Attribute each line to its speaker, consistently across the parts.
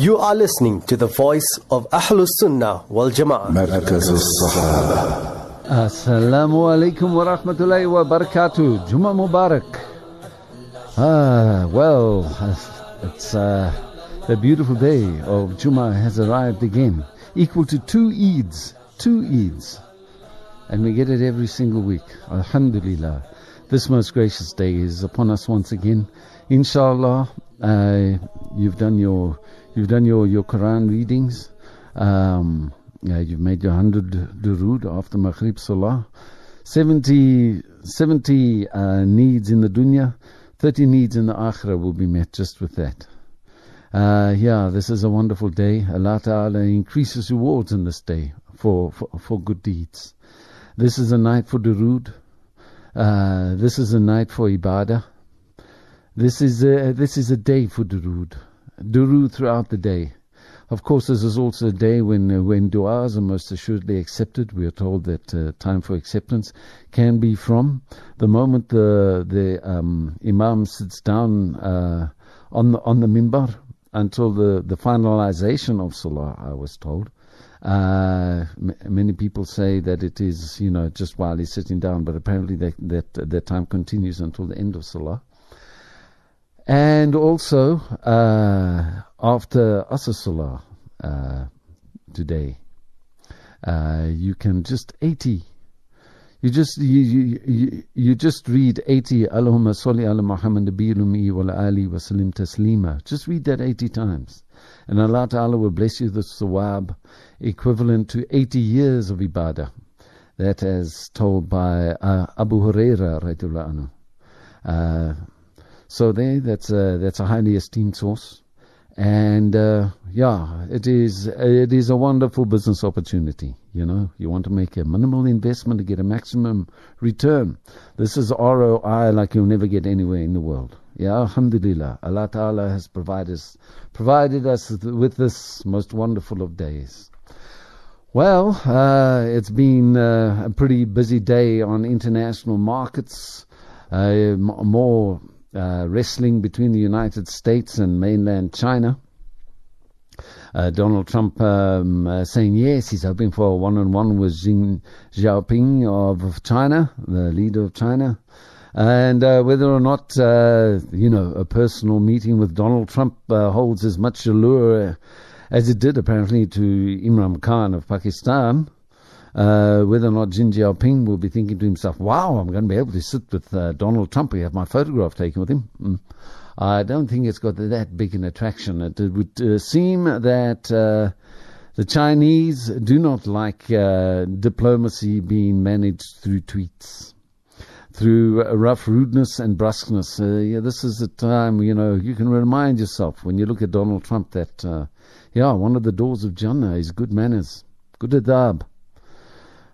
Speaker 1: You are listening to the voice of Ahlus Sunnah wal Jama'ah.
Speaker 2: مركز الصحابة
Speaker 3: Assalamu alaikum wa rahmatullahi wa barakatuh. Juma Mubarak. Ah, well, it's uh, the beautiful day of Juma has arrived again, equal to two Eids, two Eids. And we get it every single week. Alhamdulillah. This most gracious day is upon us once again. Inshallah, uh, you've done your, you've done your, your Quran readings. Um, yeah, you've made your 100 durood after Maghrib Salah. 70, 70 uh, needs in the dunya, 30 needs in the akhirah will be met just with that. Uh, yeah, this is a wonderful day. Allah Ta'ala increases rewards in this day for, for, for good deeds. This is a night for durood. Uh, this is a night for ibadah. This is a, this is a day for durood. Durood throughout the day. Of course, this is also a day when uh, when du'as are most assuredly accepted. We are told that uh, time for acceptance can be from the moment the the um, imam sits down uh, on the on the mimbar until the the finalization of salah. I was told. Uh, m- many people say that it is, you know, just while he's sitting down, but apparently that that that time continues until the end of salah. And also, uh, after Asr uh, today, uh, you can just 80. You just you, you, you, just read 80 Allahumma salli ala Muhammad nabiyil wa ali wa taslima. Just read that 80 times. And Allah Ta'ala will bless you the sawab equivalent to 80 years of ibadah. That as told by uh, Abu Huraira. Uh, so there, that's a, that's a highly esteemed source. And uh, yeah, it is it is a wonderful business opportunity. You know, you want to make a minimal investment to get a maximum return. This is ROI like you'll never get anywhere in the world. Yeah, Alhamdulillah, Allah Taala has provided us provided us with this most wonderful of days. Well, uh, it's been uh, a pretty busy day on international markets. Uh, more uh, wrestling between the United States and mainland China. Uh, Donald Trump um, uh, saying yes, he's hoping for a one-on-one with Xi Jinping of China, the leader of China, and uh, whether or not uh, you know a personal meeting with Donald Trump uh, holds as much allure as it did apparently to Imran Khan of Pakistan. Uh, whether or not Xi Jinping will be thinking to himself, wow, I'm going to be able to sit with uh, Donald Trump. We have my photograph taken with him. Mm. I don't think it's got that big an attraction. It, would uh, seem that uh, the Chinese do not like uh, diplomacy being managed through tweets. Through uh, rough rudeness and brusqueness. yeah, this is a time, you know, you can remind yourself when you look at Donald Trump that, yeah, one of the doors of Jannah is good manners, good adab.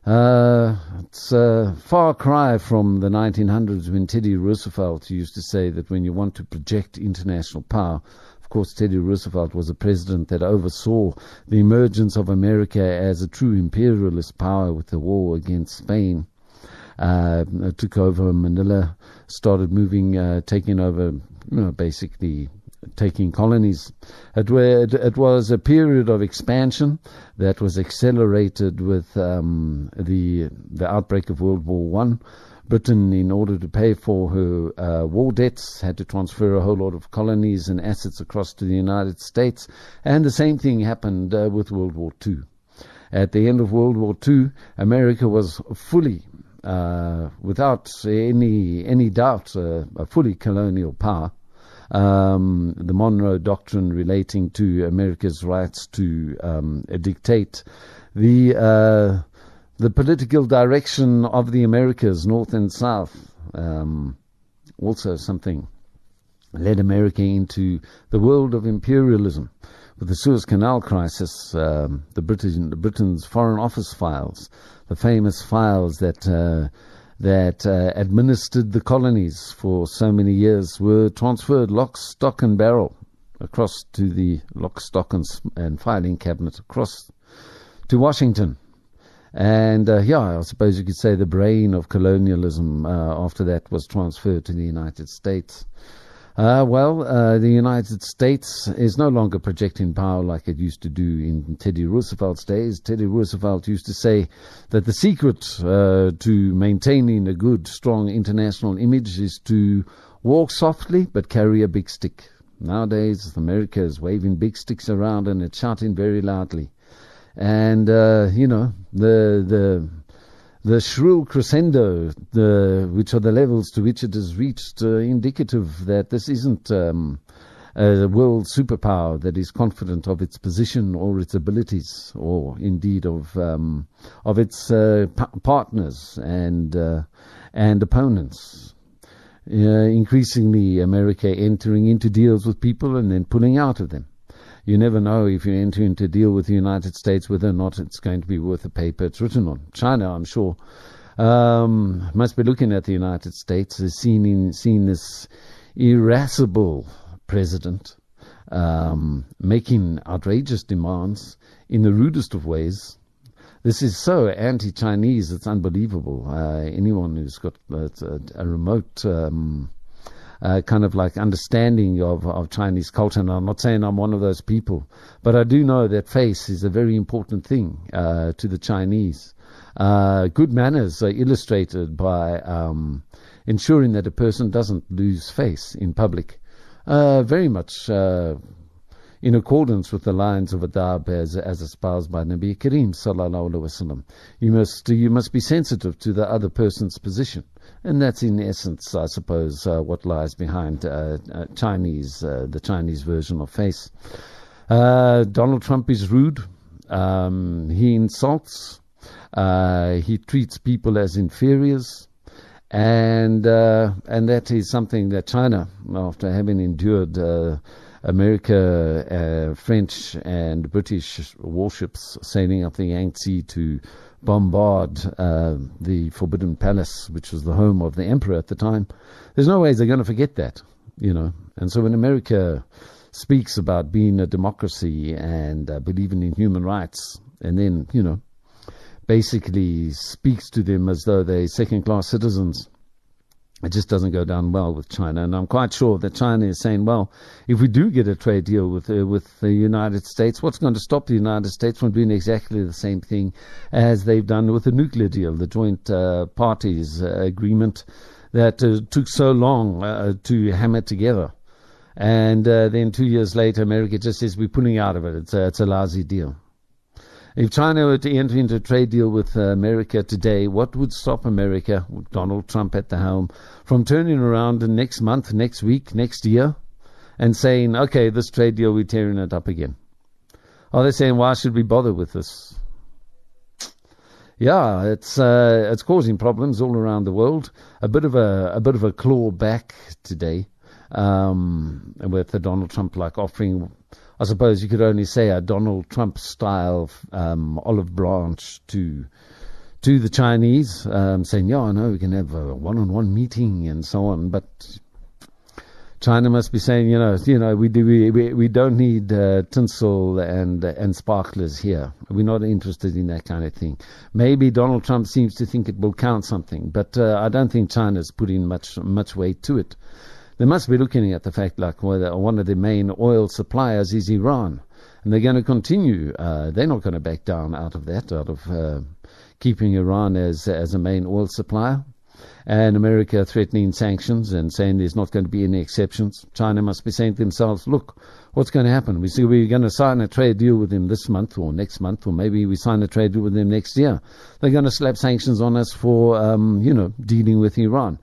Speaker 3: Uh, it's a far cry from the 1900s when Teddy Roosevelt used to say that when you want to project international power, of course, Teddy Roosevelt was a president that oversaw the emergence of America as a true imperialist power with the war against Spain. Uh, took over Manila, started moving, uh, taking over, you know, basically taking colonies. It, it, it, was a period of expansion that was accelerated with um, the the outbreak of World War One. Britain, in order to pay for her uh, war debts, had to transfer a whole lot of colonies and assets across to the United States, and the same thing happened uh, with World War Two. At the end of World War Two, America was fully uh, without any any doubt, uh, a fully colonial power um, the Monroe Doctrine relating to America's rights to um, dictate the uh, the political direction of the Americas, North and South. Um, also, something led America into the world of imperialism. With the Suez Canal crisis, um, the British, Britain's Foreign Office files, the famous files that uh, that uh, administered the colonies for so many years were transferred lock, stock, and barrel across to the lock, stock, and, and filing cabinet across to Washington. And uh, yeah, I suppose you could say the brain of colonialism uh, after that was transferred to the United States. Uh, well, uh, the United States is no longer projecting power like it used to do in Teddy Roosevelt's days. Teddy Roosevelt used to say that the secret uh, to maintaining a good, strong international image is to walk softly but carry a big stick. Nowadays, America is waving big sticks around and it's shouting very loudly. And, uh, you know, the, the, the shrill crescendo, the, which are the levels to which it has reached, uh, indicative that this isn't um, a world superpower that is confident of its position or its abilities, or indeed of um, of its uh, partners and uh, and opponents. Uh, increasingly, America entering into deals with people and then pulling out of them you never know if you enter into a deal with the United States whether or not it's going to be worth the paper it's written on. China, I'm sure, um, must be looking at the United States as seeing, seeing this irascible president um, making outrageous demands in the rudest of ways. This is so anti-Chinese; it's unbelievable. Uh, anyone who's got a, a remote um, uh, kind of like understanding of, of Chinese culture. And I'm not saying I'm one of those people, but I do know that face is a very important thing uh, to the Chinese. Uh, good manners are illustrated by um, ensuring that a person doesn't lose face in public. Uh, very much uh, in accordance with the lines of adab as, as espoused by Nabi Kareem sallallahu alaihi wasallam. You must you must be sensitive to the other person's position. And that's in essence, I suppose, uh, what lies behind uh, uh, Chinese, uh, the Chinese version of face. Uh, Donald Trump is rude. Um, he insults. Uh, he treats people as inferiors. And, and that is something that China, after having endured America, French, and British warships sailing up the Yangtze to bombard uh, the Forbidden Palace, which was the home of the emperor at the time. There's no way they're going to forget that, you know. And so when America speaks about being a democracy and uh, believing in human rights, and then, you know, basically speaks to them as though they're second class citizens it just doesn't go down well with China. And I'm quite sure that China is saying, well, if we do get a trade deal with uh, with the United States, what's going to stop the United States from doing exactly the same thing as they've done with the nuclear deal, the joint uh, parties uh, agreement that uh, took so long uh, to hammer together? And uh, then two years later, America just says we're pulling out of it. It's it's a lousy deal. If China were to enter into a trade deal with uh, America today, what would stop America, with Donald Trump at the helm, from turning around next month, next week, next year, and saying, okay, this trade deal, we're tearing it up again? Are they saying, why should we bother with this? Yeah, it's uh, it's causing problems all around the world. A bit of a a bit of a claw back today, um, with the Donald Trump like offering I suppose you could only say a Donald Trump style um, olive branch to to the Chinese, um, saying, "Yeah, I know we can have a one-on-one meeting and so on," but China must be saying, you know, you know, we do we we, we don't need uh, tinsel and and sparklers here. We're not interested in that kind of thing. Maybe Donald Trump seems to think it will count something, but uh, I don't think China's putting much much weight to it. They must be looking at the fact like whether one of the main oil suppliers is Iran. And they're going to continue. Uh, they're not going to back down out of that, out of uh, keeping Iran as, as a main oil supplier. And America threatening sanctions and saying there's not going to be any exceptions. China must be saying to themselves, look, what's going to happen? We see we're going to sign a trade deal with them this month or next month, or maybe we sign a trade deal with them next year. They're going to slap sanctions on us for, um, you know, dealing with Iran.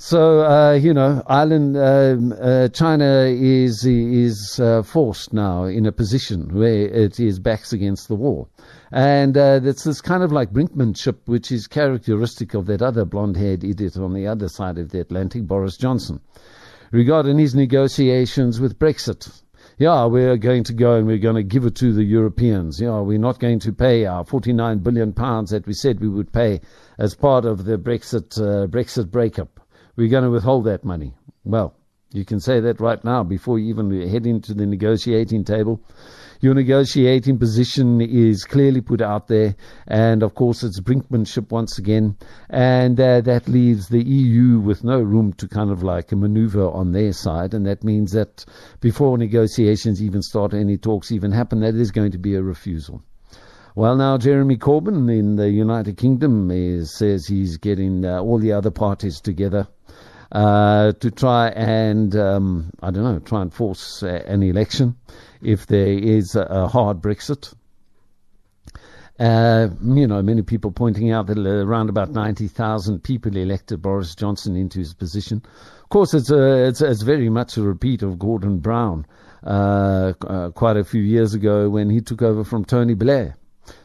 Speaker 3: So uh, you know, Ireland, um, uh, China is is uh, forced now in a position where it is backs against the wall, and uh, it's this kind of like brinkmanship, which is characteristic of that other blonde-haired idiot on the other side of the Atlantic, Boris Johnson, regarding his negotiations with Brexit. Yeah, we're going to go and we're going to give it to the Europeans. Yeah, we're not going to pay our 49 billion pounds that we said we would pay as part of the Brexit uh, Brexit breakup we're going to withhold that money. Well, you can say that right now before you even head into the negotiating table. Your negotiating position is clearly put out there, and of course it's brinkmanship once again, and uh, that leaves the EU with no room to kind of like maneuver on their side, and that means that before negotiations even start, any talks even happen, that is going to be a refusal. Well, now Jeremy Corbyn in the United Kingdom is, says he's getting uh, all the other parties together uh, to try and, um, I don't know, try and force uh, an election if there is a, hard Brexit. Uh, you know, many people pointing out that around about 90,000 people elected Boris Johnson into his position. Of course, it's, a, it's, it's very much a repeat of Gordon Brown uh, uh, quite a few years ago when he took over from Tony Blair.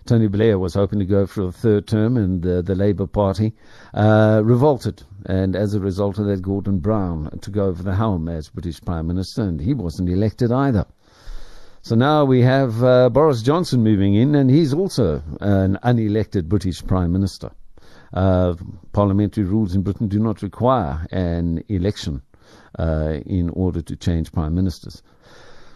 Speaker 3: Tony Blair was hoping to go for a third term, and the, the Labour Party uh, revolted. And as a result of that, Gordon Brown took over the helm as British Prime Minister, and he wasn't elected either. So now we have uh, Boris Johnson moving in, and he's also an unelected British Prime Minister. Uh, parliamentary rules in Britain do not require an election uh, in order to change prime ministers.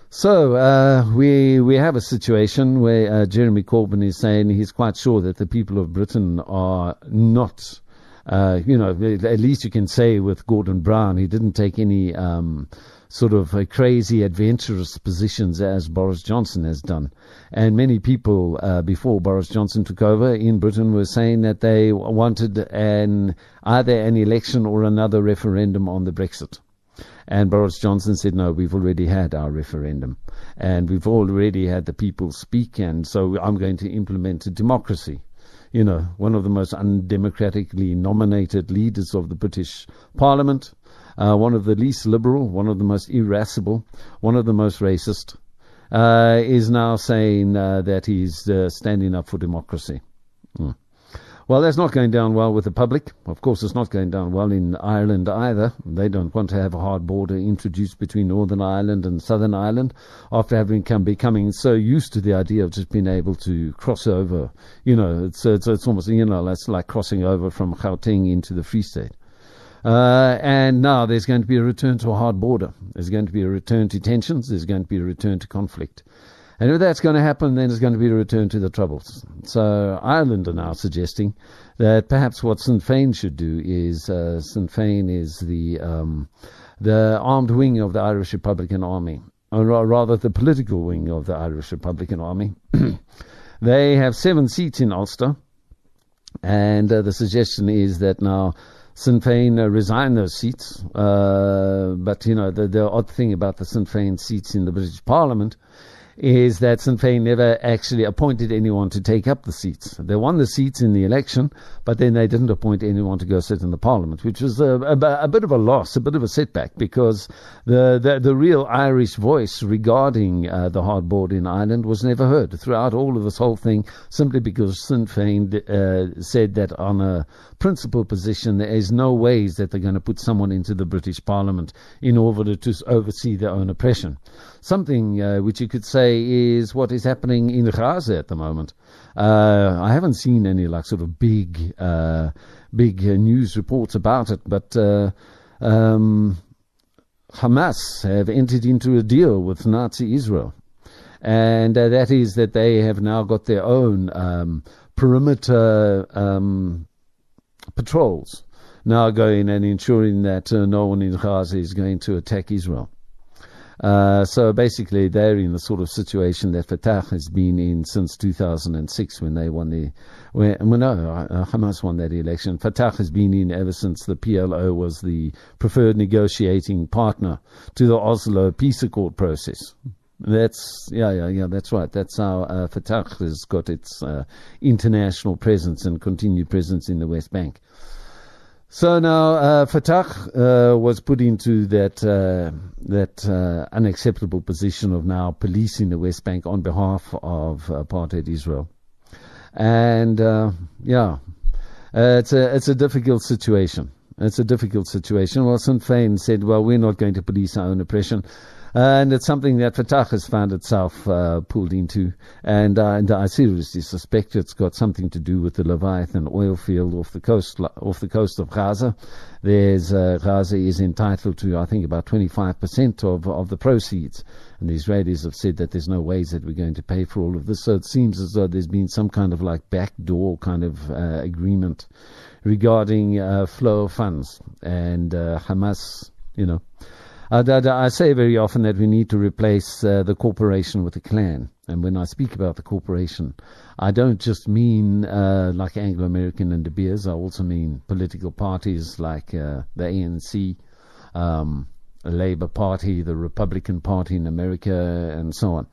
Speaker 3: So uh, we we have a situation where uh, Jeremy Corbyn is saying he's quite sure that the people of Britain are not. Uh, you know, at least you can say with Gordon Brown, he didn't take any um, sort of uh, crazy, adventurous positions as Boris Johnson has done. And many people uh, before Boris Johnson took over in Britain were saying that they wanted an either an election or another referendum on the Brexit. And Boris Johnson said, no, we've already had our referendum and we've already had the people speak, and so I'm going to implement a democracy. You know, one of the most undemocratically nominated leaders of the British Parliament, uh, one of the least liberal, one of the most irascible, one of the most racist, uh, is now saying uh, that he's uh, standing up for democracy. Mm. Well, that's not going down well with the public. Of course, it's not going down well in Ireland either. They don't want to have a hard border introduced between Northern Ireland and Southern Ireland after having come becoming so used to the idea of just being able to cross over. You know, it's it's, it's almost you know that's like crossing over from Gauteng into the Free State. Uh, and now there's going to be a return to a hard border. There's going to be a return to tensions. There's going to be a return to conflict. And if that's going to happen, then it's going to be a return to the Troubles. So Ireland are now suggesting that perhaps what Sinn Féin should do is uh, Sinn Féin is the um, the armed wing of the Irish Republican Army, or rather the political wing of the Irish Republican Army. they have seven seats in Ulster, and uh, the suggestion is that now Sinn Féin uh, resign those seats. Uh, but you know the, the odd thing about the Sinn Féin seats in the British Parliament is that Sinn Féin never actually appointed anyone to take up the seats. They won the seats in the election, but then they didn't appoint anyone to go sit in the parliament, which was a, a, a bit of a loss, a bit of a setback, because the, the, the real Irish voice regarding uh, the hard board in Ireland was never heard throughout all of this whole thing, simply because Sinn Féin uh, said that on a principal position, there is no ways that they're going to put someone into the British Parliament in order to oversee their own oppression. Something uh, which you could say is what is happening in Gaza at the moment. Uh, I haven't seen any like sort of big, uh, big uh, news reports about it, but uh, um, Hamas have entered into a deal with Nazi Israel, and uh, that is that they have now got their own um, perimeter um, patrols now going and ensuring that no one in Gaza is going to attack Israel. Uh, so basically, they're in the sort of situation that Fatah has been in since 2006 when they won the. When, well, no, uh, Hamas won that election. Fatah has been in ever since the PLO was the preferred negotiating partner to the Oslo peace accord process. That's yeah, yeah, yeah. That's right. That's how uh, Fatah has got its uh, international presence and continued presence in the West Bank. So now uh, Fatah uh, was put into that uh, that uh, unacceptable position of now policing the West Bank on behalf of apartheid Israel, and uh, yeah, uh, it's a it's a difficult situation. It's a difficult situation. Well, Sinn Féin said, well, we're not going to police our own oppression. And it's something that Fatah has found itself uh, pulled into. And, uh, and, I seriously suspect it's got something to do with the Leviathan oil field off the coast off the coast of Gaza. There's uh, Gaza is entitled to, I think, about 25% of of the proceeds. And the Israelis have said that there's no ways that we're going to pay for all of this. So it seems as though there's been some kind of like backdoor kind of uh, agreement regarding uh, flow of funds and uh, Hamas. You know. Uh, I say very often that we need to replace uh, the corporation with the clan. And when I speak about the corporation, I don't just mean uh, like Anglo American and De Beers. I also mean political parties like uh, the ANC, um, the Labour Party, the Republican Party in America, and so on,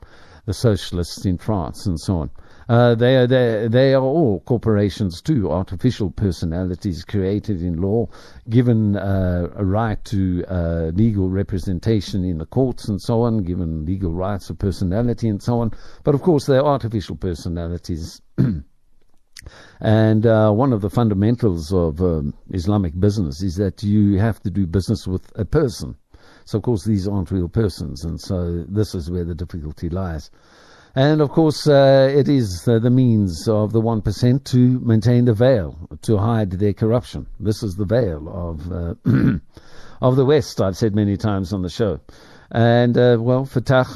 Speaker 3: the Socialists in France, and so on. Uh, they are they, they are all corporations too, artificial personalities created in law, given uh, a right to uh, legal representation in the courts and so on, given legal rights of personality and so on. But of course, they're artificial personalities. and uh, one of the fundamentals of um, Islamic business is that you have to do business with a person. So, of course, these aren't real persons, and so this is where the difficulty lies. And of course, uh, it is uh, the means of the 1% to maintain the veil, to hide their corruption. This is the veil of, uh, of the West, I've said many times on the show. And, uh, well, Fatah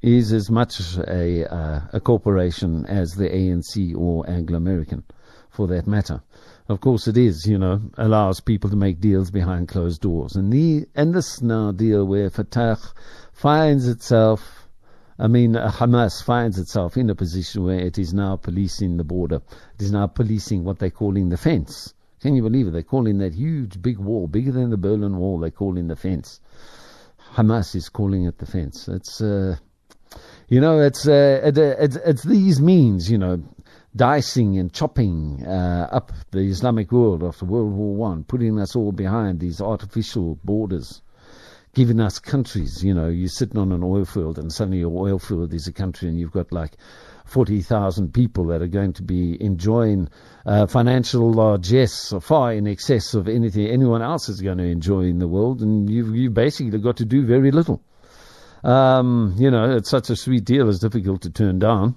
Speaker 3: is as much a, uh, a corporation as the ANC or Anglo American, for that matter. Of course, it is, you know, allows people to make deals behind closed doors. And, the, and this now deal where Fatah finds itself I mean, uh, Hamas finds itself in a position where it is now policing the border. It is now policing what they're calling the fence. Can you believe it? They're calling that huge big wall, bigger than the Berlin Wall, they're calling the fence. Hamas is calling it the fence. It's, uh, you know, it's, uh, it, it's, it's these means, you know, dicing and chopping uh, up the Islamic world after World War One, putting us all behind these artificial borders giving us countries. You know, you're sitting on an oil field and suddenly your oil field is a country and you've got like 40,000 people that are going to be enjoying uh, financial largesse far in excess of anything anyone else is going to enjoy in the world. And you've, you've basically got to do very little. Um, you know, it's such a sweet deal, it's difficult to turn down.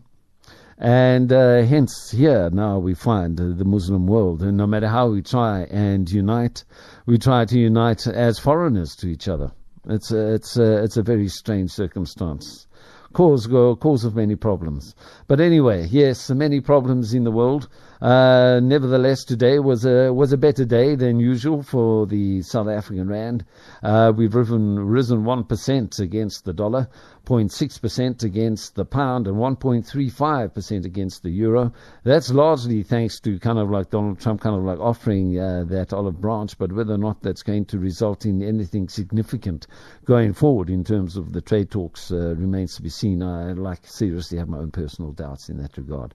Speaker 3: And uh, hence, here now we find the Muslim world, and no matter how we try and unite, we try to unite as foreigners to each other. It's a, it's a, it's a very strange circumstance. Cause, cause of many problems. But anyway, yes, many problems in the world. Uh, nevertheless, today was a was a better day than usual for the South African rand. Uh, we've risen risen one percent against the dollar, 0.6 percent against the pound, and 1.35 percent against the euro. That's largely thanks to kind of like Donald Trump, kind of like offering uh, that olive branch. But whether or not that's going to result in anything significant going forward in terms of the trade talks uh, remains to be seen. I like seriously have my own personal doubts in that regard.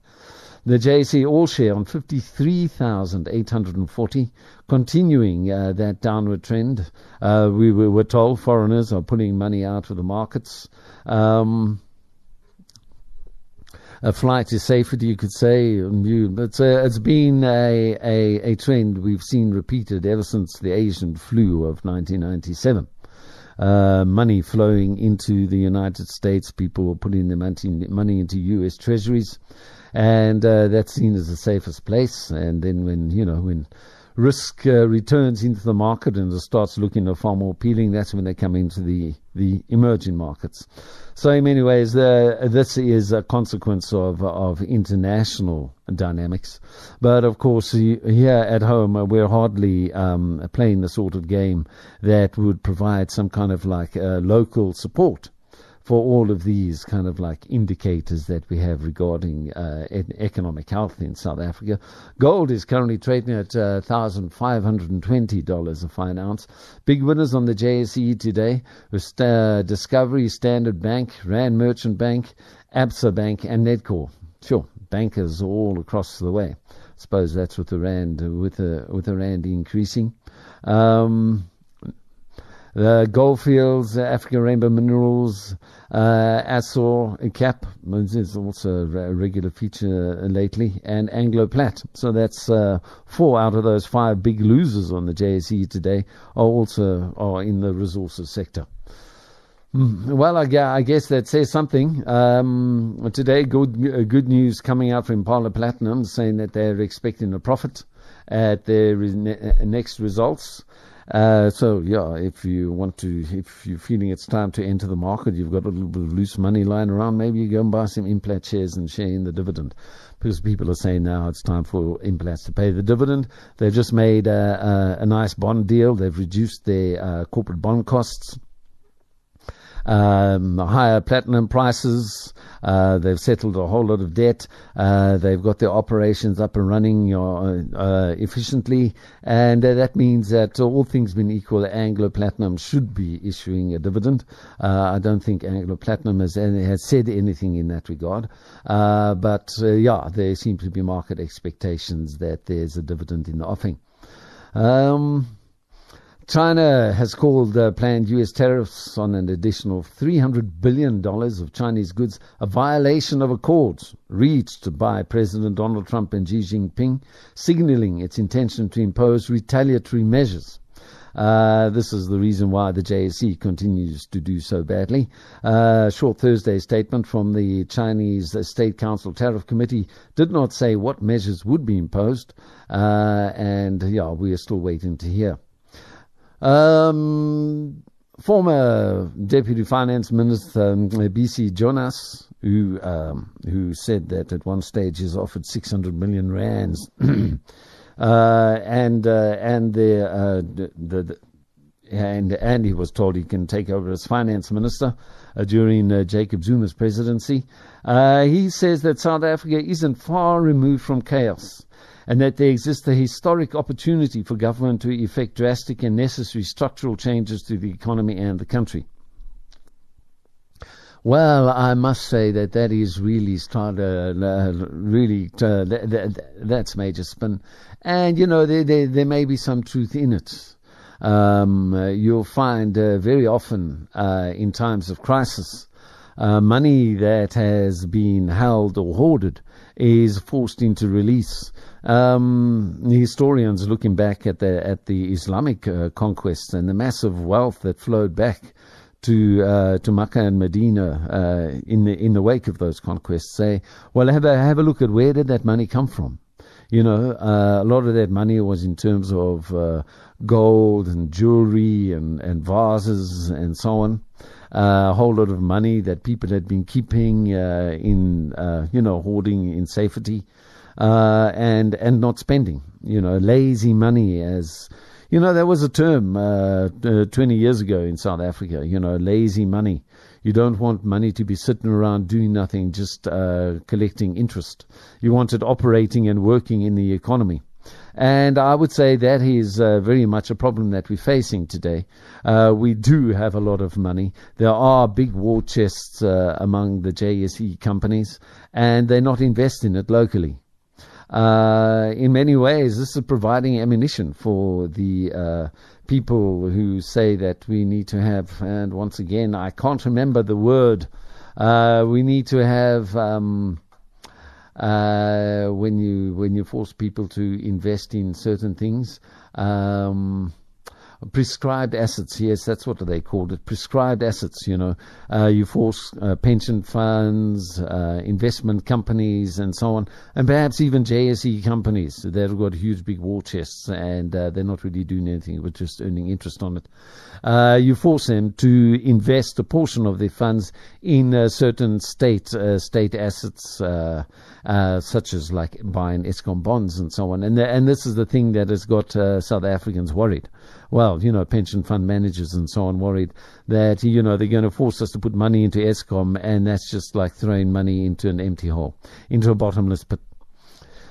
Speaker 3: The JSE All Share on 53,840, continuing uh, that downward trend. Uh, we, we, were told foreigners are putting money out of the markets. Um, a flight is safer, you could say. It's, uh, it's been a, a, a trend we've seen repeated ever since the Asian flu of 1997. Uh, money flowing into the United States, people were putting their money into U.S. treasuries and uh, that's seen as the safest place. And then when you know when risk uh, returns into the market and it starts looking far more appealing, that's when they come into the the emerging markets. So in many ways, this is a consequence of of international dynamics. But of course, here at home, uh, we're hardly um, playing the sort of game that would provide some kind of like uh, local support for all of these kind of like indicators that we have regarding uh, economic health in South Africa. Gold is currently trading at uh, $1,520 a fine ounce. Big winners on the JSE today were uh, Discovery, Standard Bank, Rand Merchant Bank, Absa Bank, and Nedcor. Sure, bankers all across the way. I suppose that's with the rand with the with the rand increasing. Um, the Goldfields, African Rainbow Minerals, uh, Assore, CAP, is also a regular feature lately, and Anglo Plat. So that's uh, four out of those five big losers on the JSE today are also are in the resources sector. Well, I, guess that says something. Um, today, good good news coming out from Impala Platinum saying that they're expecting a profit at their ne- next results. Uh, so yeah, if you want to, if you're feeling it's time to enter the market, you've got a little bit of loose money lying around, maybe you go and buy some Implat shares and share in the dividend. Because people are saying now it's time for Implats to pay the dividend. They've just made a, a, a nice bond deal. They've reduced their uh, corporate bond costs um, higher platinum prices. Uh, they've settled a whole lot of debt. Uh, they've got their operations up and running uh, efficiently, and uh, that means that all things being equal, Anglo Platinum should be issuing a dividend. Uh, I don't think Anglo Platinum has, has said anything in that regard, uh, but yeah, there seem to be market expectations that there's a dividend in the offing. Um, China has called uh, planned U.S. tariffs on an additional $300 billion of Chinese goods a violation of accords reached by President Donald Trump and Xi Jinping, signaling its intention to impose retaliatory measures. Uh, this is the reason why the JSE continues to do so badly. Uh, short Thursday statement from the Chinese State Council Tariff Committee did not say what measures would be imposed, uh, and yeah, we are still waiting to hear. Um, former Deputy Finance Minister um, BC Jonas, who um, who said that at one stage he's offered 600 million rands, uh, and uh, and the, uh, the, the and and he was told he can take over as finance minister uh, during uh, Jacob Zuma's presidency. Uh, he says that South Africa isn't far removed from chaos and that there exists a historic opportunity for government to effect drastic and necessary structural changes to the economy and the country. Well, I must say that that is really start, uh, really uh, that, that, that's major spin, and you know there, there there may be some truth in it. Um, uh, you'll find uh, very often uh, in times of crisis, uh, money that has been held or hoarded is forced into release. Um, historians looking back at the at the Islamic uh, conquests and the massive wealth that flowed back to uh, to Makkah and Medina uh, in the in the wake of those conquests say, well, have a have a look at where did that money come from? You know, uh, a lot of that money was in terms of uh, gold and jewelry and, and vases and so on. A whole lot of money that people had been keeping uh, in, uh, you know, hoarding in safety, uh, and and not spending. You know, lazy money as you know, there was a term uh, 20 years ago in South Africa, you know, lazy money. You don't want money to be sitting around doing nothing, just uh, collecting interest. You want it operating and working in the economy. And I would say that is uh, very much a problem that we're facing today. Uh, we do have a lot of money. There are big war chests uh, among the JSE companies, and they're not investing it locally. Uh, in many ways, this is providing ammunition for the uh, people who say that we need to have, and once again, I can't remember the word, uh, we need to have. Um, uh, when you when you force people to invest in certain things, um, prescribed assets. Yes, that's what they called it. Prescribed assets. You know, uh, you force uh, pension funds, uh, investment companies, and so on, and perhaps even JSE companies They've got huge big war chests and uh, they're not really doing anything but just earning interest on it. Uh, you force them to invest a portion of their funds in uh, certain state state assets. Such as like buying Eskom bonds and so on. And the, and this is the thing that has got South Africans worried. Well, you know, pension fund managers and so on worried that you know they're going to force us to put money into Eskom, and that's just like throwing money into an empty hole, into a bottomless pit.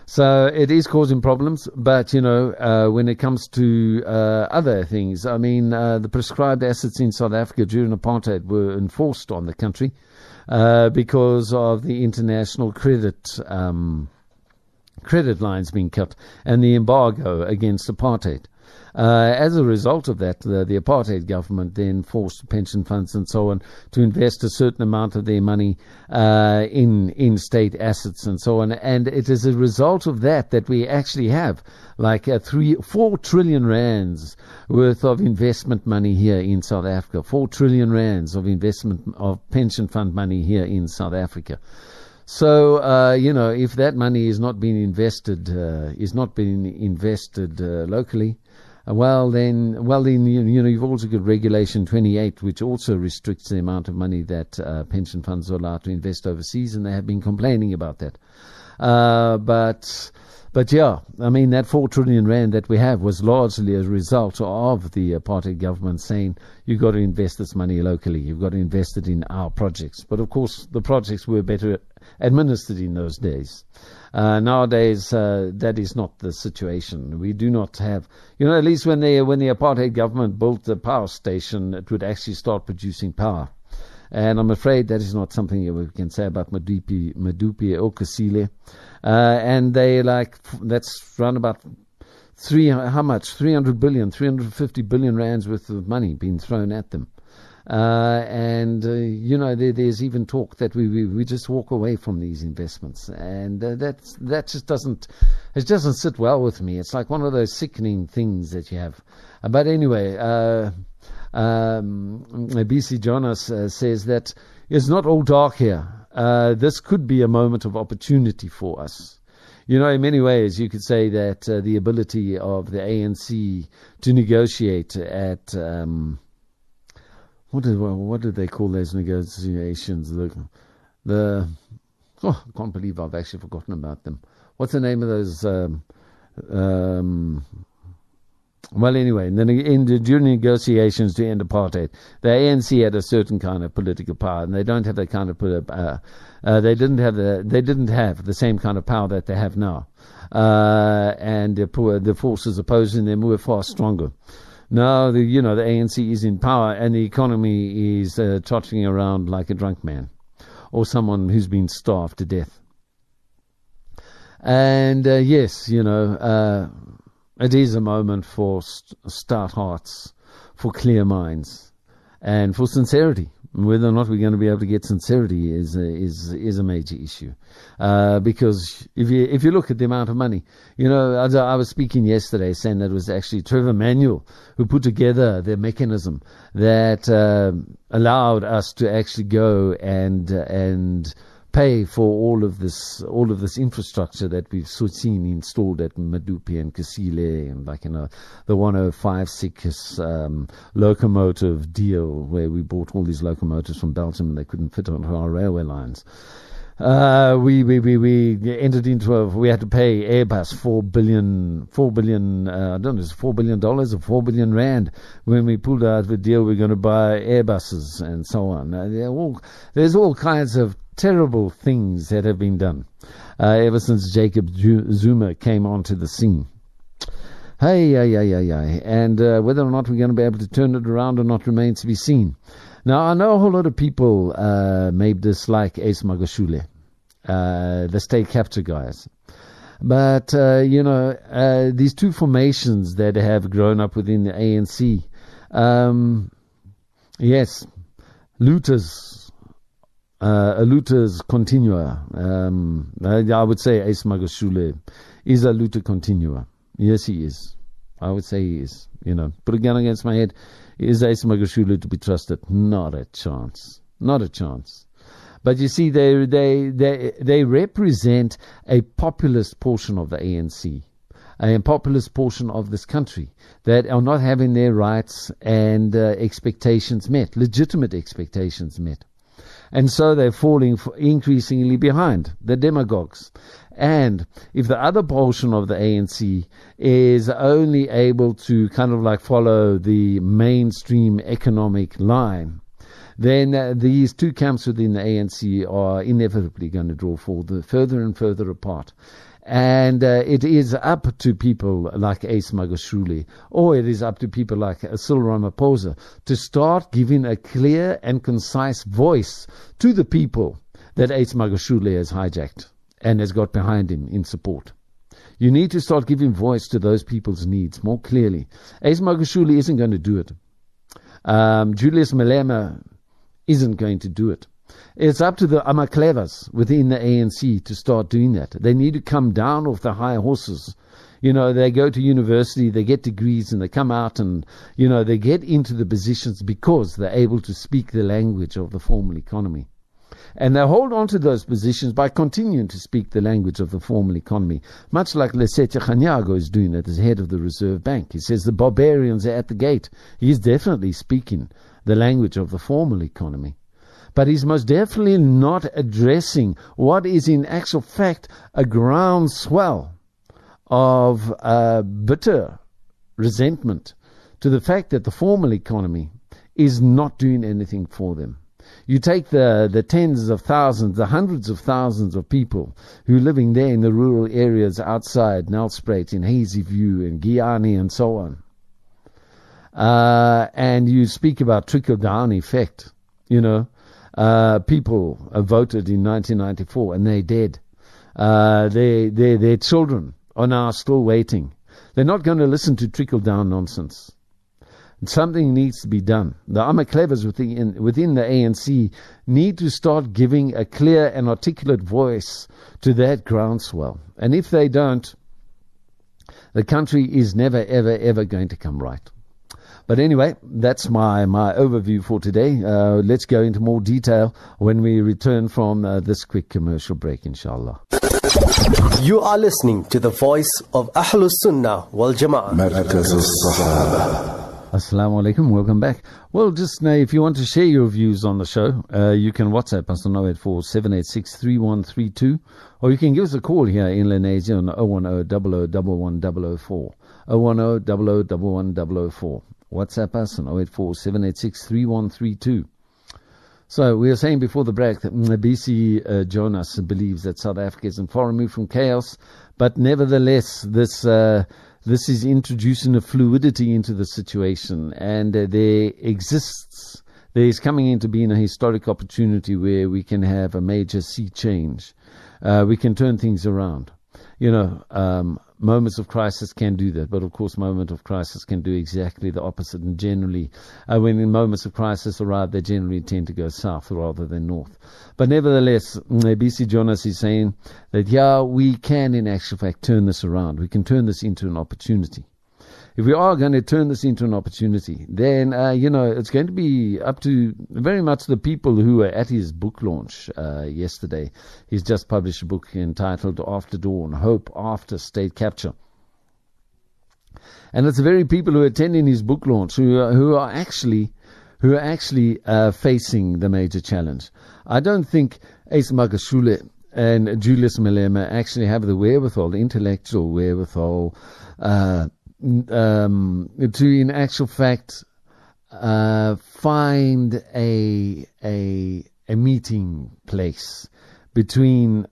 Speaker 3: So it is causing problems, but you know, uh, when it comes to uh, other things, I mean, uh, the prescribed assets in South Africa during apartheid were enforced on the country uh, because of the international credit um, credit lines being cut and the embargo against apartheid. Uh, as a result of that, the, the, apartheid government then forced pension funds and so on to invest a certain amount of their money uh, in in state assets and so on. And it is a result of that that we actually have like a three, four trillion rands worth of investment money here in South Africa. Four trillion rands of investment of pension fund money here in South Africa. So uh, you know, if that money is not being invested, uh, is not being invested uh, locally, uh, well then, well then, you, you, know, you've also got Regulation 28, which also restricts the amount of money that uh, pension funds are allowed to invest overseas, and they have been complaining about that. Uh, but but yeah, I mean, that 4 trillion rand that we have was largely a result of the apartheid government saying, you've got to invest this money locally, you've got to invest it in our projects. But of course, the projects were better administered in those days. Uh, nowadays, uh, that is not the situation. We do not have, you know, at least when the when the apartheid government built the power station, it would actually start producing power. And I'm afraid that is not something we can say about Madupi, Medupi or Kusile. Uh, and they like, that's around about three, how much? 300 billion, 350 billion rands worth of money being thrown at them. Uh, and uh, you know there, there's even talk that we, we, we just walk away from these investments, and uh, that that just doesn't it doesn't sit well with me. It's like one of those sickening things that you have. Uh, but anyway, uh, um, BC Jonas uh, says that it's not all dark here. this could be a moment of opportunity for us. You know, in many ways, you could say that the ability of the ANC to negotiate at um, what did what did they call those negotiations? The the oh, I can't believe I've actually forgotten about them. What's the name of those? Um, um, well, anyway, in in the, during negotiations to end apartheid, the ANC had a certain kind of political power, and they don't have that kind of uh, uh, they didn't have the they didn't have the same kind of power that they have now, uh, and the, the forces opposing them were far stronger. Now, the, you know, the ANC is in power and the economy is uh, trotting around like a drunk man or someone who's been starved to death. And uh, yes, you know, uh, it is a moment for st- stout hearts, for clear minds, and for sincerity. Whether or not we're going to be able to get sincerity is a, is is a major issue, uh, because if you if you look at the amount of money, you know, I, I, was speaking yesterday saying that it was actually Trevor Manuel who put together the mechanism that uh, allowed us to actually go and and pay for all of this all of this infrastructure that we've seen installed at Medupi and Kusile and like you know the 1056 um, locomotive deal where we bought all these locomotives from Belgium and they couldn't fit onto our railway lines. Uh, we, we, we, we entered into a, we had to pay Airbus four billion, four billion, uh, I don't know, it's four billion dollars or four billion rand when we pulled out the deal we're going to buy Airbuses and so on. Uh, all, there's all kinds of terrible things that have been done uh, ever since Jacob Zuma came onto the scene. Hey, yeah, yeah, yeah, yeah. And uh, whether or not we're going to be able to turn it around or not remains to be seen. Now, I know a whole lot of people uh, may dislike Ace Magashule, uh, the state capture guys. But, uh, you know, uh, these two formations that have grown up within the ANC, um, yes, looters uh, a looter's continua. Um, I, I, would say Ace Magashule is a looter continua. Yes, he is. I would say he is. You know, put a gun against my head. Is Ace Magashule to be trusted? Not a chance. Not a chance. But you see, they they they they represent a populist portion of the ANC, a populist portion of this country that are not having their rights and uh, expectations met, legitimate expectations met. And so they're falling increasingly behind the demagogues. And if the other portion of the ANC is only able to kind of like follow the mainstream economic line, then uh, these two camps within the ANC are inevitably going to draw further and further apart. And uh, it is up to people like Ace Magashule, or it is up to people like Cyril Ramaphosa to start giving a clear and concise voice to the people that Ace Magashule has hijacked and has got behind him in support. You need to start giving voice to those people's needs more clearly. Ace Magashule isn't going to do it. Um, Julius Malema isn't going to do it. It's up to the Amaklevas within the ANC to start doing that. They need to come down off the high horses. You know, they go to university, they get degrees, and they come out and, you know, they get into the positions because they're able to speak the language of the formal economy. And they hold on to those positions by continuing to speak the language of the formal economy, much like Lesetja Kganyago is doing as head of the Reserve Bank. He says the barbarians are at the gate. He is definitely speaking the language of the formal economy. But he's most definitely not addressing what is in actual fact a groundswell of uh, bitter resentment to the fact that the formal economy is not doing anything for them. You take the, the tens of thousands, the hundreds of thousands of people who are living there in the rural areas outside Nelspruit, in Hazyview, and Giyani, and so on. Uh, and you speak about trickle down effect. You know, uh, people voted in 1994 and they're dead. Uh, they, they, their children are now still waiting. They're not going to listen to trickle down nonsense. Something needs to be done. The Amaklevas within, within the ANC need to start giving a clear and articulate voice to that groundswell. And if they don't, the country is never, ever, ever going to come right. But anyway, that's my, my overview for today. Uh, let's go into more detail when we return from uh, this quick commercial break, inshallah.
Speaker 1: You are listening to the voice of Ahlus Sunnah wal Jama'ah.
Speaker 3: Assalamu alaikum, welcome back. Well, just now, if you want to share your views on the show, uh, you can WhatsApp us on 084 or you can give us a call here in Lenasia on 010 010 WhatsApp us on 084 So we were saying before the break that Mcebisi uh, Jonas believes that South Africa is far removed from chaos, but nevertheless, this uh, this is introducing a fluidity into the situation, and uh, there exists there is coming into being a historic opportunity where we can have a major sea change. Uh, we can turn things around. You know, um, moments of crisis can do that, but of course, moment of crisis can do exactly the opposite. And generally, uh, when moments of crisis arrive, they generally tend to go south rather than north. But nevertheless, mm, Mcebisi Jonas is saying that yeah, we can in actual fact turn this around. We can turn this into an opportunity. If we are going to turn this into an opportunity, then uh, you know it's going to be up to very much the people who were at his book launch uh, yesterday. He's just published a book entitled "After Dawn: Hope After State Capture." And it's the very people who are attending his book launch who are, who are actually who are actually uh, facing the major challenge. I don't think Ace Magashule and Julius Malema actually have the wherewithal, the intellectual wherewithal, uh, um, to, in actual fact, uh, find a a a meeting place between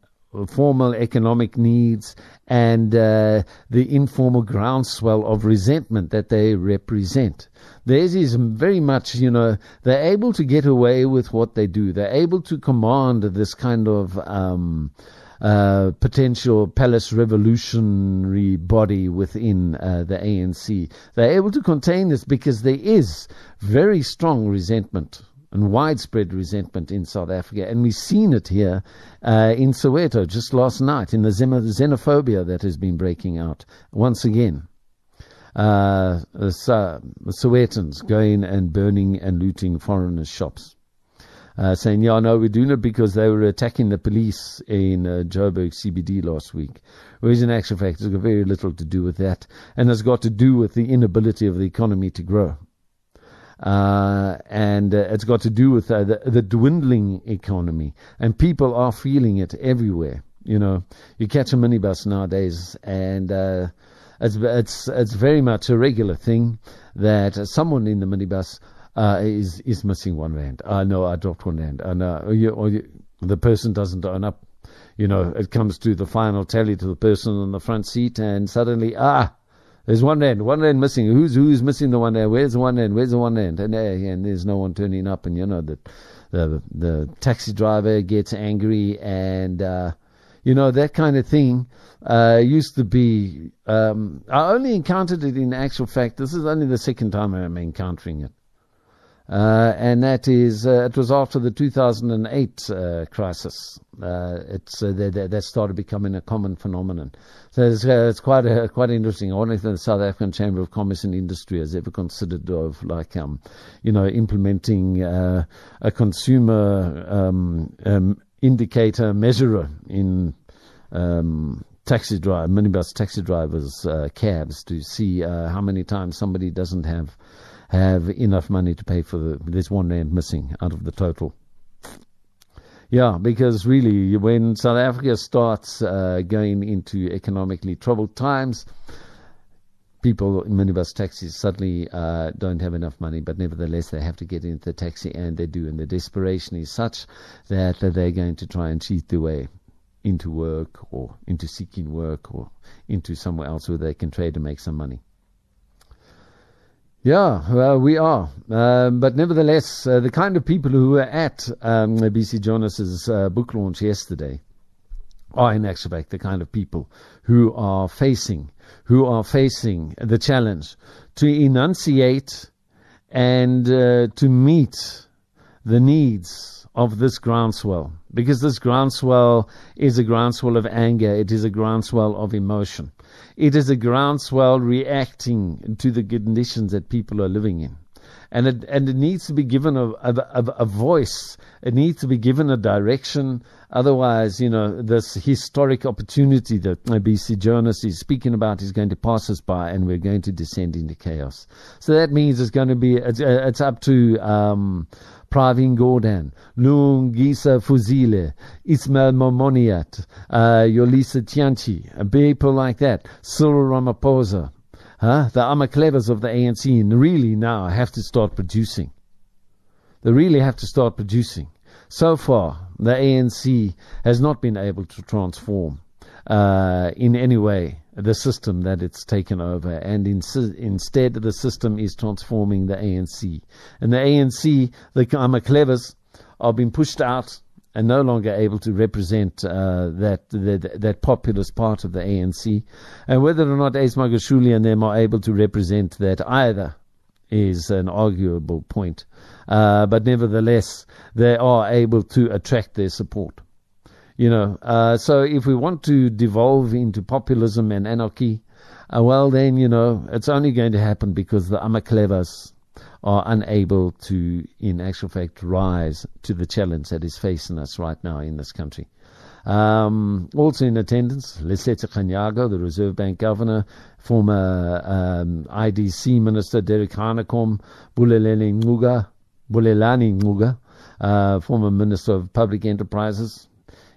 Speaker 3: formal economic needs and uh, the informal groundswell of resentment that they represent. Theirs is very much, you know, they're able to get away with what they do. They're able to command this kind of um, uh, potential palace revolutionary body within uh, the ANC. They're able to contain this because there is very strong resentment and widespread resentment in South Africa. And we've seen it here uh, in Soweto just last night in the xenophobia that has been breaking out once again. Uh, Sowetans going and burning and looting foreigners' shops uh, saying, yeah, no, we're doing it because they were attacking the police in uh, Joburg CBD last week. Whereas in actual fact, it's got very little to do with that. And it's got to do with the inability of the economy to grow. Uh, and uh, it's got to do with uh, the, the dwindling economy. And people are feeling it everywhere. You know, you catch a minibus nowadays and, uh, it's, it's, it's very much a regular thing that someone in the minibus uh, is is missing one rand. I know I dropped one rand. I know you, or you, the person doesn't own up. You know, it comes to the final tally to the person on the front seat, and suddenly, ah, there's one rand, one rand missing. Who's who's missing the one rand? Where's the one rand? Where's the one rand? And, uh, and there's no one turning up, and you know that the the taxi driver gets angry and. Uh, You know, that kind of thing uh, used to be. Um, I only encountered it in actual fact. This is only the second time I'm encountering it. Uh, and that is, uh, it was after the 2008 uh, crisis. Uh, it's uh, that, that started becoming a common phenomenon. So it's, uh, it's quite a, quite interesting. I wonder if the South African Chamber of Commerce and Industry has ever considered of like, um, you know, implementing a consumer um, um, indicator measurer in um, taxi drive, minibus taxi drivers, cabs to see how many times somebody doesn't have have enough money to pay for the. There's one rand missing out of the total. Yeah, because really, when South Africa starts uh, going into economically troubled times, people in minibus taxis suddenly uh, don't have enough money, but nevertheless they have to get into the taxi, and they do. And the desperation is such that they're going to try and cheat their way into work or into seeking work or into somewhere else where they can trade and make some money. Yeah, well, we are. Um, but nevertheless, uh, the kind of people who were at um, Mcebisi Jonas's uh, book launch yesterday are in actual fact the kind of people who are facing, who are facing the challenge to enunciate and uh, to meet the needs of this groundswell. Because this groundswell is a groundswell of anger, it is a groundswell of emotion. It is a groundswell reacting to the conditions that people are living in. And it, and it needs to be given a, a, a voice. It needs to be given a direction. Otherwise, you know, this historic opportunity that Mcebisi Jonas is speaking about is going to pass us by and we're going to descend into chaos. So that means it's going to be, it's, it's up to, um, Pravin Gordhan, Lungisa Fuzile, Ismail Momoniat, uh, Yolisa Tianchi, people like that, Cyril Ramaphosa, huh? the Amaklevas of the ANC really now have to start producing. They really have to start producing. So far, the ANC has not been able to transform uh, in any way the system that it's taken over, and in, instead the system is transforming the ANC. And the ANC, the Amaklevas, are being pushed out and no longer able to represent uh, that, that that populist part of the ANC. And whether or not Ace Magashule and them are able to represent that either is an arguable point. Uh, but nevertheless, they are able to attract their support. You know, uh, so if we want to devolve into populism and anarchy, uh, well, then, you know, it's only going to happen because the Amaklevas are unable to, in actual fact, rise to the challenge that is facing us right now in this country. Um, also in attendance, Lesetja Kganyago, the Reserve Bank Governor, former um, IDC Minister Derek Hanekom, Bulelani Ngcuka, Bulelani Ngcuka, uh, former Minister of Public Enterprises,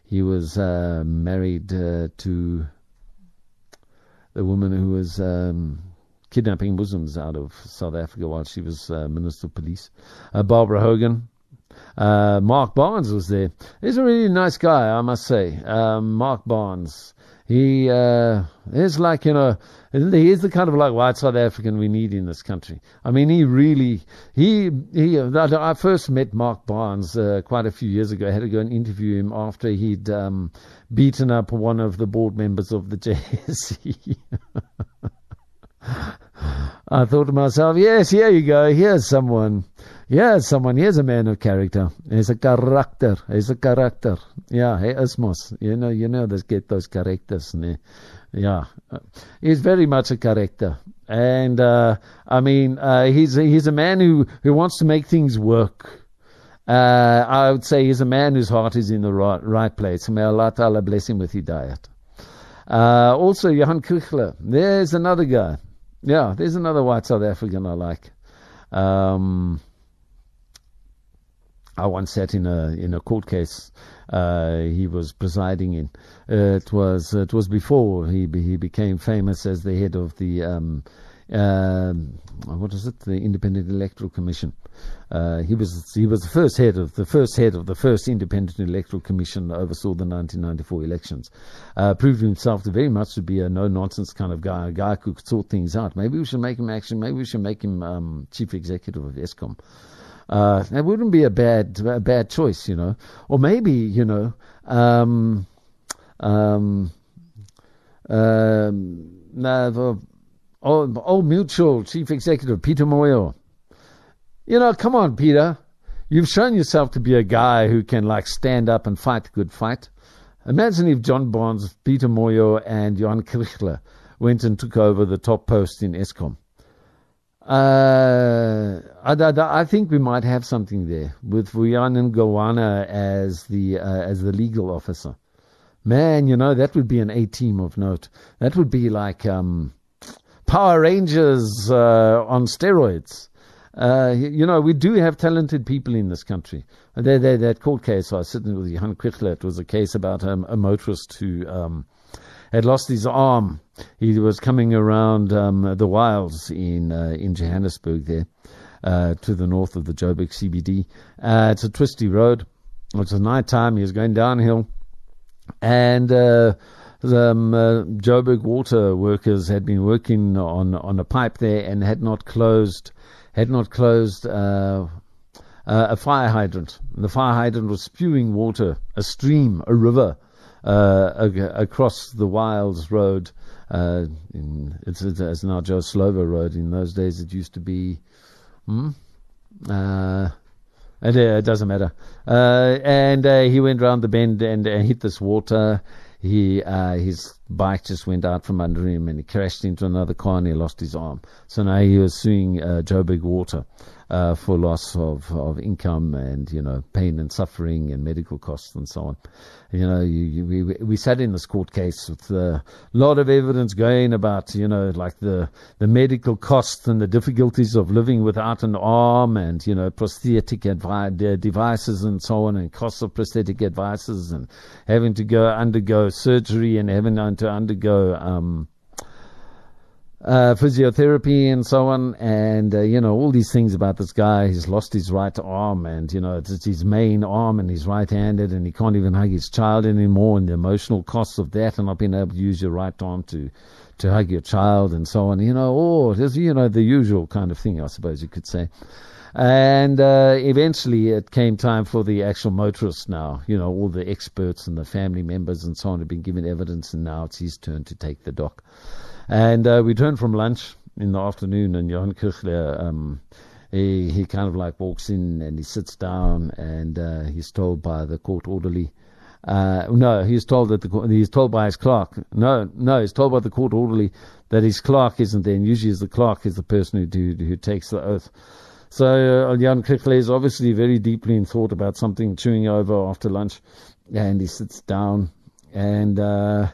Speaker 3: he was uh, married uh, to the woman who was um, kidnapping Muslims out of South Africa while she was uh, Minister of Police. Uh, Barbara Hogan. Uh, Mark Barnes was there. He's a really nice guy, I must say. Um, Mark Barnes. He uh, is like, you know, he is the kind of like white South African we need in this country. I mean, he really, he, he, I first met Mark Barnes uh, quite a few years ago. I had to go and interview him after he'd um, beaten up one of the board members of the JSE. I thought to myself, yes, here you go. Here's someone Here's someone, here's a man of character. He's a character. He's a character. Yeah, he is mos. You know, you know, there's get those characters. Ne? Yeah, he's very much a character. And, uh, I mean, uh, he's, he's a man who, who wants to make things work. Uh, I would say he's a man whose heart is in the right, right place. May Allah Ta'ala bless him with hidayat. Uh, also, Johan Kriegler. There's another guy. Yeah, there's another white South African I like. Um, I once sat in a in a court case uh, he was presiding in. Uh, it was it was before he he became famous as the head of the um, uh, what is it the Independent Electoral Commission. Uh, he was he was the first head of the first head of the first Independent Electoral Commission oversaw the 1994 elections. Uh, proved himself to very much to be a no nonsense kind of guy, a guy who could sort things out. Maybe we should make him actually. Maybe we should make him um, chief executive of Eskom. Uh, it wouldn't be a bad a bad choice, you know. Or maybe, you know, um, Um, um, no, the old, old Mutual Chief Executive Peter Moyo. You know, come on, Peter. You've shown yourself to be a guy who can like stand up and fight a good fight. Imagine if John Barnes, Peter Moyo, and Jan Kriegler went and took over the top post in Eskom. Uh, I, I, I, think we might have something there with Vuyani Ngalwana as the uh, as the legal officer. Man, you know that would be an A team of note. That would be like um, Power Rangers uh, on steroids. Uh, you know, we do have talented people in this country. They, they, that court case I was sitting with Johan Kriegler, it was a case about um, a motorist who um, had lost his arm. He was coming around um, the wilds in uh, in Johannesburg there, uh, to the north of the Joburg CBD. Uh, it's a twisty road. It's a night time. He was going downhill, and uh, the um, uh, Joburg water workers had been working on on a pipe there and had not closed had not closed. Uh, uh, a fire hydrant. The fire hydrant was spewing water, a stream, a river, uh, across the Wilds Road. Uh, in, it's, it's, now Joe Slovo Road. In those days, it used to be. Hmm? Uh, it, it, doesn't matter. Uh, and uh, he went round the bend and hit this water. He his bike just went out from under him and he crashed into another car and he lost his arm. So now he was suing Joburg Water uh, for loss of, of income and you know pain and suffering and medical costs and so on. You know, you, you, we we sat in this court case with a lot of evidence going about you know like the the medical costs and the difficulties of living without an arm and you know prosthetic advi- devices and so on and costs of prosthetic devices and having to go undergo surgery and having to undergo um, uh, physiotherapy and so on, and uh, you know all these things about this guy. He's lost his right arm, and you know it's, it's his main arm, and he's right-handed, and he can't even hug his child anymore, and the emotional costs of that, and not being able to use your right arm to to hug your child, and so on. You know, oh, there's you know the usual kind of thing, I suppose you could say. And uh, eventually, it came time for the actual motorist. Now, you know, all the experts and the family members and so on have been given evidence, and now it's his turn to take the dock. And uh, we returned from lunch in the afternoon, and Johan Kriegler, um, he, he kind of like walks in and he sits down, and uh, he's told by the court orderly. Uh, no, he's told that the he's told by his clerk. No, no, he's told by the court orderly that his clerk isn't there. And usually, the clerk is the person who do, who takes the oath. So uh, Jan is obviously very deeply in thought about something, chewing over after lunch, and he sits down and. Uh,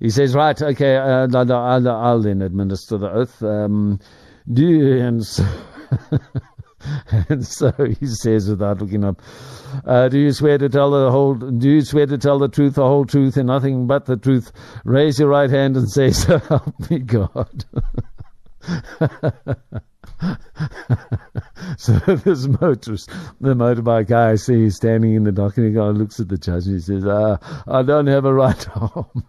Speaker 3: he says, right, okay, uh, I'll, I'll, then administer the oath. Um, do you, and so, and so he says without looking up, uh, do you swear to tell the whole, do you swear to tell the truth, the whole truth, and nothing but the truth? Raise your right hand and say, so help me God. so this motorist, the motorbike guy, I see standing in the dock and he looks at the judge and he says, uh, I don't have a right arm.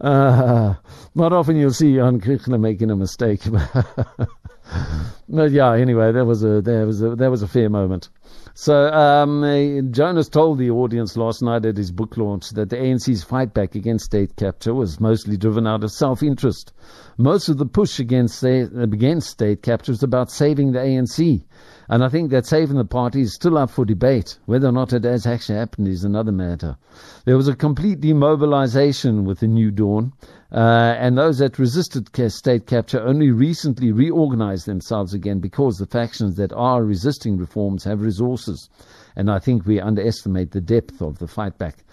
Speaker 3: Uh, not often you'll see Jan Kriegler making a mistake. but yeah, anyway, there was a there was a there was a fair moment. So um, Jonas told the audience last night at his book launch that the ANC's fight back against state capture was mostly driven out of self-interest. Most of the push against against state capture was about saving the ANC and I think that saving the party is still up for debate. Whether or not it has actually happened is another matter. There was a complete demobilization with the New Dawn, uh, and those that resisted state capture only recently reorganized themselves again because the factions that are resisting reforms have resources. And I think we underestimate the depth of the fight back.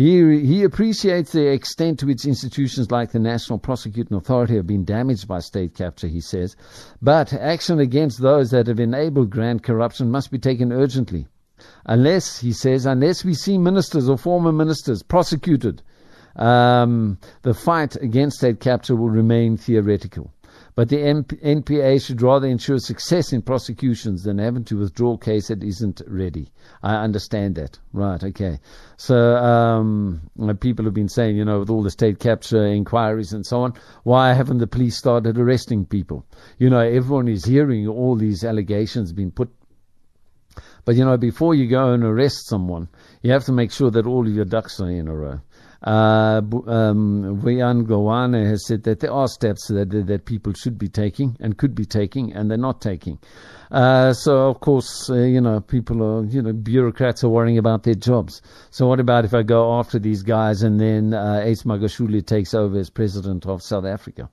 Speaker 3: He, he appreciates the extent to which institutions like the National Prosecuting Authority have been damaged by state capture, he says. But action against those that have enabled grand corruption must be taken urgently. Unless, he says, unless we see ministers or former ministers prosecuted, um, the fight against state capture will remain theoretical. But the NPA should rather ensure success in prosecutions than having to withdraw a case that isn't ready. I understand that. Right, okay. So um, people have been saying, you know, with all the state capture inquiries and so on, why haven't the police started arresting people? You know, everyone is hearing all these allegations being put but you know, before you go and arrest someone, You have to make sure that all of your ducks are in a row. Uh, um, Gowane has said that there are steps that, that people should be taking and could be taking, and they're not taking. Uh, so of course, uh, you know, people are, you know, bureaucrats are worrying about their jobs. So what about if I go after these guys and then uh, Ace Magashule takes over as president of South Africa?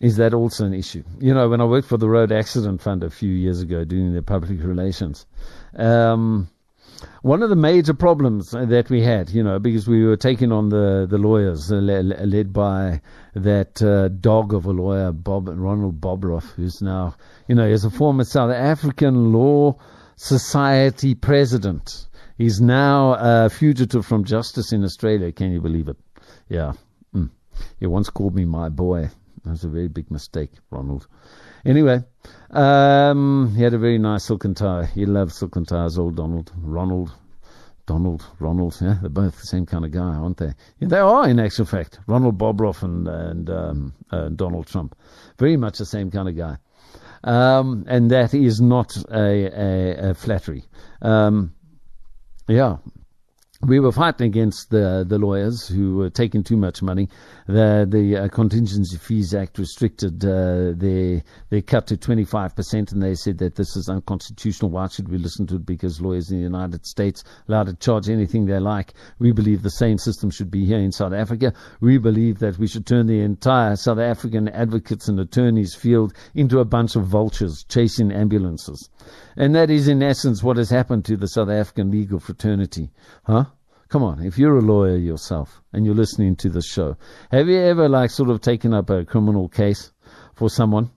Speaker 3: Is that also an issue? You know, when I worked for the Road Accident Fund a few years ago doing the public relations, um, one of the major problems that we had, you know, because we were taking on the, the lawyers uh, led by that uh, dog of a lawyer, Bob Ronald Bobroff, who's now, you know, is a former South African Law Society president. He's now a fugitive from justice in Australia. Can you believe it? Yeah. Mm. He once called me my boy. That was a very big mistake, Ronald. Anyway, um, he had a very nice silken tie. He loved silken ties, old Donald. Ronald. Donald, Ronald, yeah, they're both the same kind of guy, aren't they? Yeah, they are, in actual fact. Ronald Bobroff and, and um, uh, Donald Trump. Very much the same kind of guy. Um, and that is not a, a, a flattery. Um, yeah, we were fighting against the the lawyers who were taking too much money. The the uh, Contingency Fees Act restricted uh, their their cut to 25 percent, and they said that this is unconstitutional. Why should we listen to it? Because lawyers in the United States allowed to charge anything they like. We believe the same system should be here in South Africa. We believe that we should turn the entire South African advocates and attorneys field into a bunch of vultures chasing ambulances. And that is, in essence, what has happened to the South African legal fraternity. Huh? Come on, if you're a lawyer yourself and you're listening to this show, have you ever, like, sort of taken up a criminal case for someone?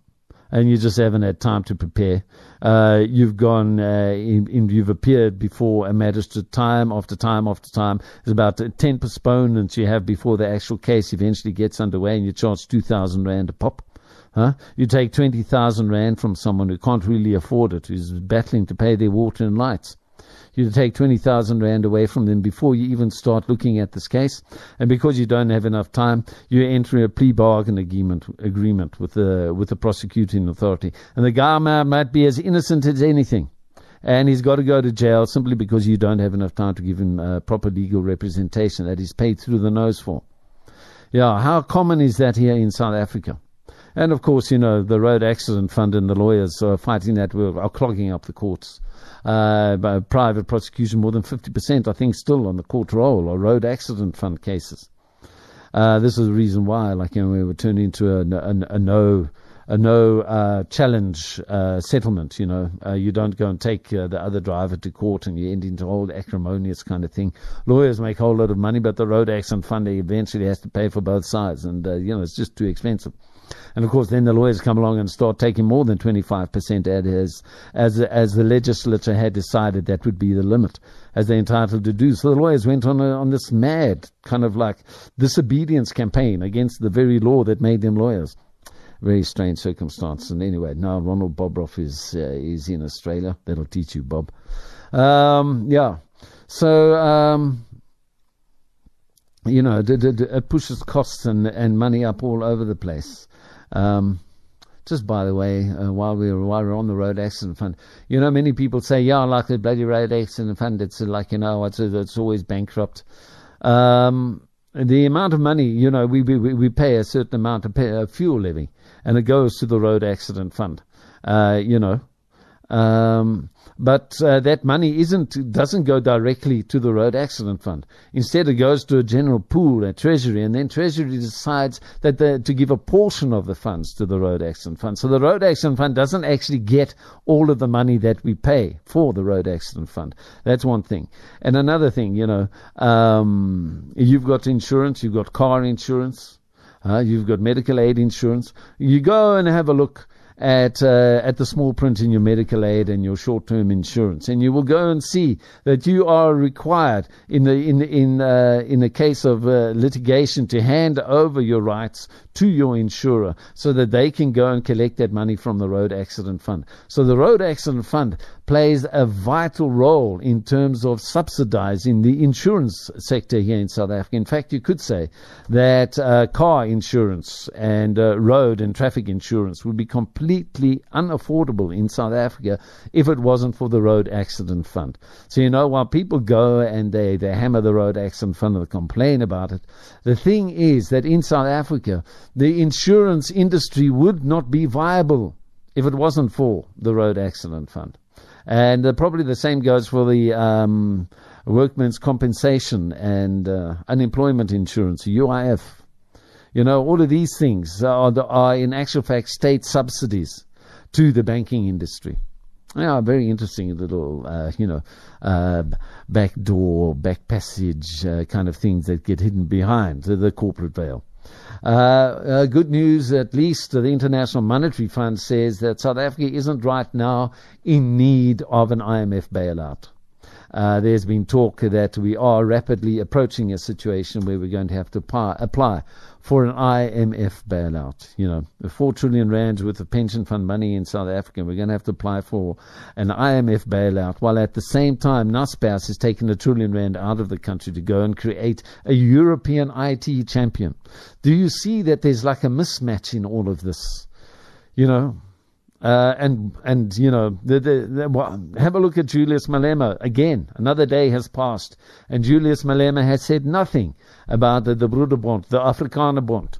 Speaker 3: and you just haven't had time to prepare. Uh, you've gone, uh, you've appeared before a magistrate time after time after time. There's about 10 postponements you have before the actual case eventually gets underway and you charge 2,000 Rand a pop. Huh? You take 20,000 Rand from someone who can't really afford it, who's battling to pay their water and lights. You take 20,000 Rand away from them before you even start looking at this case. And because you don't have enough time, you enter a plea bargain agreement, agreement with the, with the prosecuting authority. And the guy might, be as innocent as anything and he's got to go to jail simply because you don't have enough time to give him uh, proper legal representation that he's paid through the nose for. Yeah, how common is that here in South Africa? And of course, you know, the road accident fund and the lawyers are fighting that are clogging up the courts. Uh, private prosecution, more than 50%, I think, still on the court roll are road accident fund cases. Uh, this is the reason why, like, you know, we were turned into a, a, a no a no uh, challenge uh, settlement. You know, uh, you don't go and take uh, the other driver to court and you end into old acrimonious kind of thing. Lawyers make a whole lot of money, but the road accident fund eventually has to pay for both sides, and uh, you know it's just too expensive. And of course, then the lawyers come along and start taking more than 25% as, as, as the legislature had decided that would be the limit, as they're entitled to do. So the lawyers went on, a, on this mad kind of like disobedience campaign against the very law that made them lawyers very strange circumstance. And anyway, now Ronald Bobroff is uh, is in Australia. That'll teach you, Bob. Um, yeah. So um, you know, it pushes costs and and money up all over the place. Um, just by the way, uh, while we were while we are on the road accident fund, you know, many people say, "Yeah, like the bloody road accident fund, it's like you know, it's it's always bankrupt." Um, the amount of money, you know, we we we pay a certain amount of pay, uh, fuel levy, and it goes to the road accident fund. Uh, you know, um, but uh, that money isn't doesn't go directly to the road accident fund. Instead, it goes to a general pool at Treasury, and then Treasury decides that to give a portion of the funds to the road accident fund. So the road accident fund doesn't actually get all of the money that we pay for the road accident fund. That's one thing. And another thing, you know, um, you've got insurance, you've got car insurance. Uh, you've got medical aid insurance. You go and have a look at uh, at the small print in your medical aid and your short term insurance, and you will go and see that you are required in the in in uh, in a case of uh, litigation to hand over your rights to your insurer so that they can go and collect that money from the road accident fund. So the road accident fund plays a vital role in terms of subsidizing the insurance sector here in South Africa. In fact, you could say that uh, car insurance and uh, road and traffic insurance would be completely completely unaffordable in South Africa if it wasn't for the road accident fund. So, you know, while people go and they, they hammer the road accident fund and complain about it, the thing is that in South Africa, the insurance industry would not be viable if it wasn't for the road accident fund. And uh, probably the same goes for the um, workmen's compensation and uh, unemployment insurance, UIF. You know, all of these things are, are in actual fact state subsidies to the banking industry. Yeah, very interesting little, uh, you know, uh, back door, back passage uh, kind of things that get hidden behind the, the corporate veil. Uh, uh, good news, at least the International Monetary Fund says that South Africa isn't right now in need of an IMF bailout. Uh, there's been talk that we are rapidly approaching a situation where we're going to have to apply, apply for an IMF bailout. You know, four trillion rands worth of pension fund money in South Africa. We're going to have to apply for an IMF bailout, while at the same time, Naspers has taken a trillion rand out of the country to go and create a European IT champion. Do you see that there's like a mismatch in all of this? You know, uh, and and you know, the, the, the, well, have a look at Julius Malema again. Another day has passed, and Julius Malema has said nothing about the, the Broederbond, the Afrikaner Bond,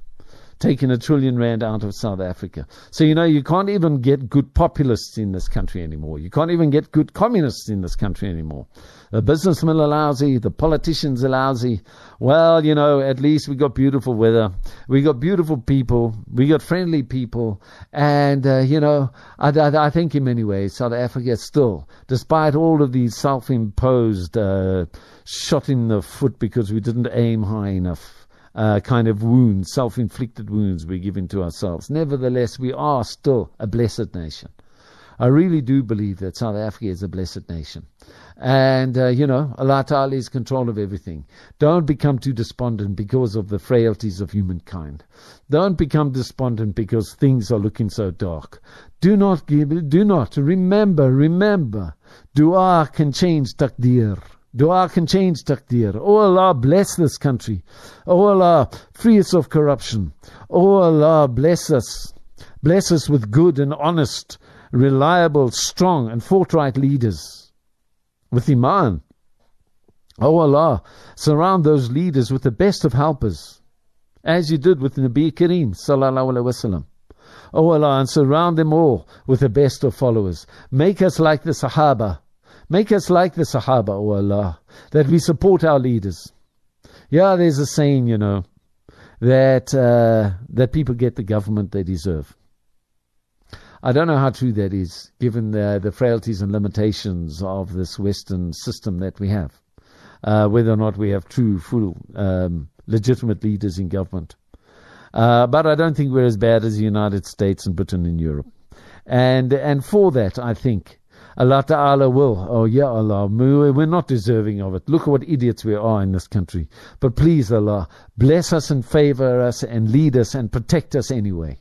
Speaker 3: taking a trillion rand out of South Africa. So you know, you can't even get good populists in this country anymore. You can't even get good communists in this country anymore. The businessmen are lousy, the politicians are lousy. Well, you know, at least we got beautiful weather, we got beautiful people, we got friendly people, and uh, you know, I, I, I, think in many ways South Africa still, despite all of these self-imposed uh, shot in the foot because we didn't aim high enough. Uh, kind of wounds, self inflicted wounds we give into ourselves. Nevertheless, we are still a blessed nation. I really do believe that South Africa is a blessed nation. And, uh, you know, Allah Ta'ala is control of everything. Don't become too despondent because of the frailties of humankind. Don't become despondent because things are looking so dark. Do not give, do not, remember, remember, dua can change taqdeer. Dua can change taqdeer. Oh Allah, bless this country. Oh Allah, free us of corruption. Oh Allah, bless us. Bless us with good and honest, reliable, strong, and forthright leaders with Iman. Oh Allah, surround those leaders with the best of helpers, as you did with Nabi Kareem sallallahu alaihi wasallam. Oh Allah, and surround them all with the best of followers. Make us like the Sahaba. Make us like the Sahaba, oh Allah, that we support our leaders. Yeah, there's a saying, you know, that uh, that people get the government they deserve. I don't know how true that is, given the, the frailties and limitations of this Western system that we have. Uh, whether or not we have true, full, um, legitimate leaders in government. Uh, but I don't think we're as bad as the United States and Britain and Europe. And and for that, I think Allah Ta'ala will. Oh, yeah, Allah, we're not deserving of it. Look at what idiots we are in this country. But please, Allah, bless us and favor us and lead us and protect us anyway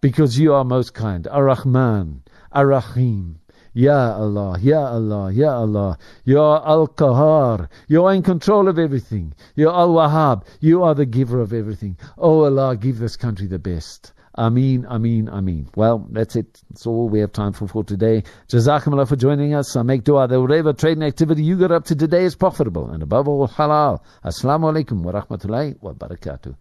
Speaker 3: because you are most kind. Ar-Rahman, Ar-Rahim. Ya Allah, Ya Allah, Ya Allah. You are Al Kahar. You are in control of everything. You are Al-Wahhab. You are the giver of everything. Oh Allah, give this country the best. Ameen, Ameen, Ameen. Well, that's it. That's all we have time for for today. Jazakumullah for joining us. I make dua that whatever trading activity you got up to today is profitable and above all halal. Assalamu alaikum wa rahmatullahi wa barakatuh.